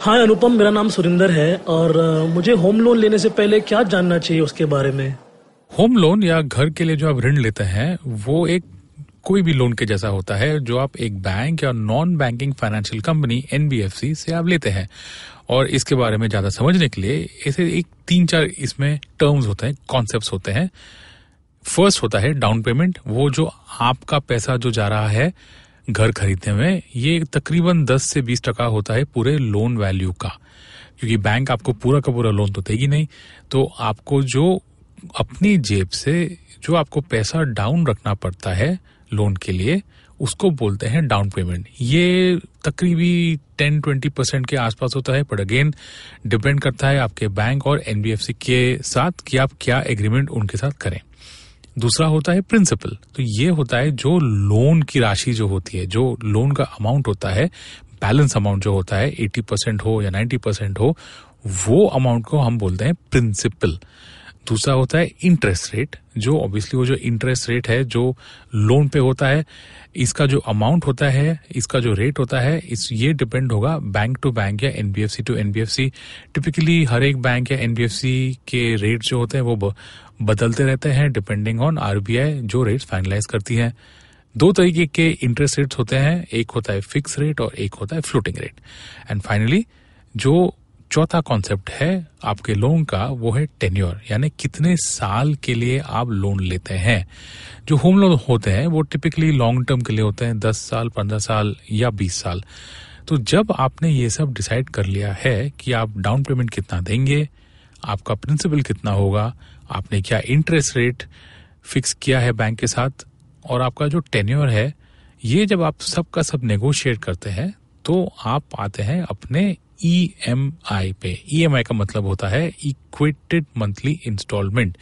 हाँ अनुपम, मेरा नाम सुरिंदर है और मुझे होम लोन लेने से पहले क्या जानना चाहिए उसके बारे में? होम लोन या घर के लिए जो आप ऋण लेते हैं, वो एक कोई भी लोन के जैसा होता है, जो आप एक बैंक या non banking financial company NBFC से आप लेते हैं। और इसके बारे में ज़्यादा समझने के लिए ऐसे एक तीन चार इसमें टर्म्स होते हैं कॉन्सेप्ट होते हैं। फ़र्स्ट होता है डाउन पेमेंट वो जो आपका पैसा जो जा रहा है घर खरीदने में, ये तकरीबन 10 से 20 टका होता है पूरे लोन वैल्यू का। क्योंकि बैंक आपको पूरा का पूरा लोन तो देगी नहीं। तो आपको जो अपनी जेब से जो आपको पैसा डाउन रखना पड़ता है लोन के लिए, उसको बोलते हैं डाउन पेमेंट ये तकरीबी 10-20 परसेंट के आसपास होता है पर अगेन डिपेंड करता है आपके बैंक और एनबीएफसी के साथ कि आप क्या एग्रीमेंट उनके साथ करें। दूसरा होता है प्रिंसिपल तो ये होता है जो लोन की राशि जो होती है, जो लोन का अमाउंट होता है बैलेंस अमाउंट जो होता है 80 परसेंट हो या 90 परसेंट हो, वो अमाउंट को हम बोलते हैं प्रिंसिपल दूसरा होता है इंटरेस्ट रेट जो ऑब्वियसली वो जो इंटरेस्ट रेट है, जो लोन पे होता है, इसका जो अमाउंट होता है, इसका जो रेट होता है, इस, ये डिपेंड होगा बैंक टू बैंक या एनबीएफसी टू एनबीएफसी टिपिकली हर एक बैंक या एनबीएफसी के रेट जो होते हैं, वो बदलते रहते हैं डिपेंडिंग ऑन आरबीआई जो रेट्स फाइनलाइज करती है. दो तरीके के इंटरेस्ट रेट्स होते हैं, एक होता है फिक्स रेट और एक होता है फ्लोटिंग रेट एंड फाइनली जो चौथा कॉन्सेप्ट है आपके लोन का, वो है टेन्योर यानी कितने साल के लिए आप लोन लेते हैं। जो होम लोन होते हैं, वो टिपिकली लॉन्ग टर्म के लिए होते हैं, दस साल, पंद्रह साल या बीस साल। तो जब आपने ये सब डिसाइड कर लिया है कि आप डाउन पेमेंट कितना देंगे, आपका प्रिंसिपल कितना होगा, आपने क्या इंटरेस्ट रेट फिक्स किया है बैंक के साथ, और आपका जो टेन्योर है, ये जब आप सब का सब नेगोशिएट करते हैं तो आप आते हैं अपने ई एम आई पे। ई एम आई का मतलब होता है इक्वेटेड मंथली इंस्टॉलमेंट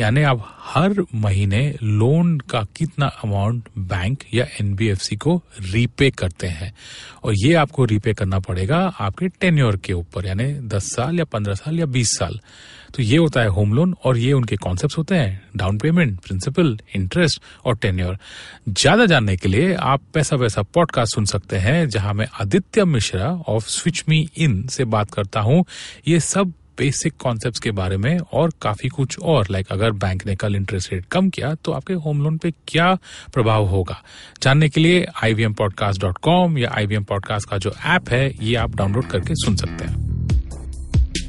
यानी आप हर महीने लोन का कितना अमाउंट बैंक या एनबीएफसी को रीपे करते हैं। और ये आपको रीपे करना पड़ेगा आपके टेन्योर के ऊपर, यानी 10 साल या 15 साल या 20 साल। तो ये होता है होम लोन और ये उनके कॉन्सेप्ट होते हैं डाउन पेमेंट प्रिंसिपल इंटरेस्ट और टेन्योर ज़्यादा जानने के लिए आप पैसा वैसा पॉडकास्ट सुन सकते हैं, जहाँ मैं Aditya Mishra of switch me in से बात करता हूँ। ये सब बेसिक कॉन्सेप्ट्स के बारे में और काफ़ी कुछ और लाइक अगर बैंक ने कल इंटरेस्ट रेट कम किया तो आपके होम लोन पे क्या प्रभाव होगा? जानने के लिए ivmpodcast.com या पॉडकास्ट का जो ऐप है, ये आप डाउनलोड करके सुन सकते हैं।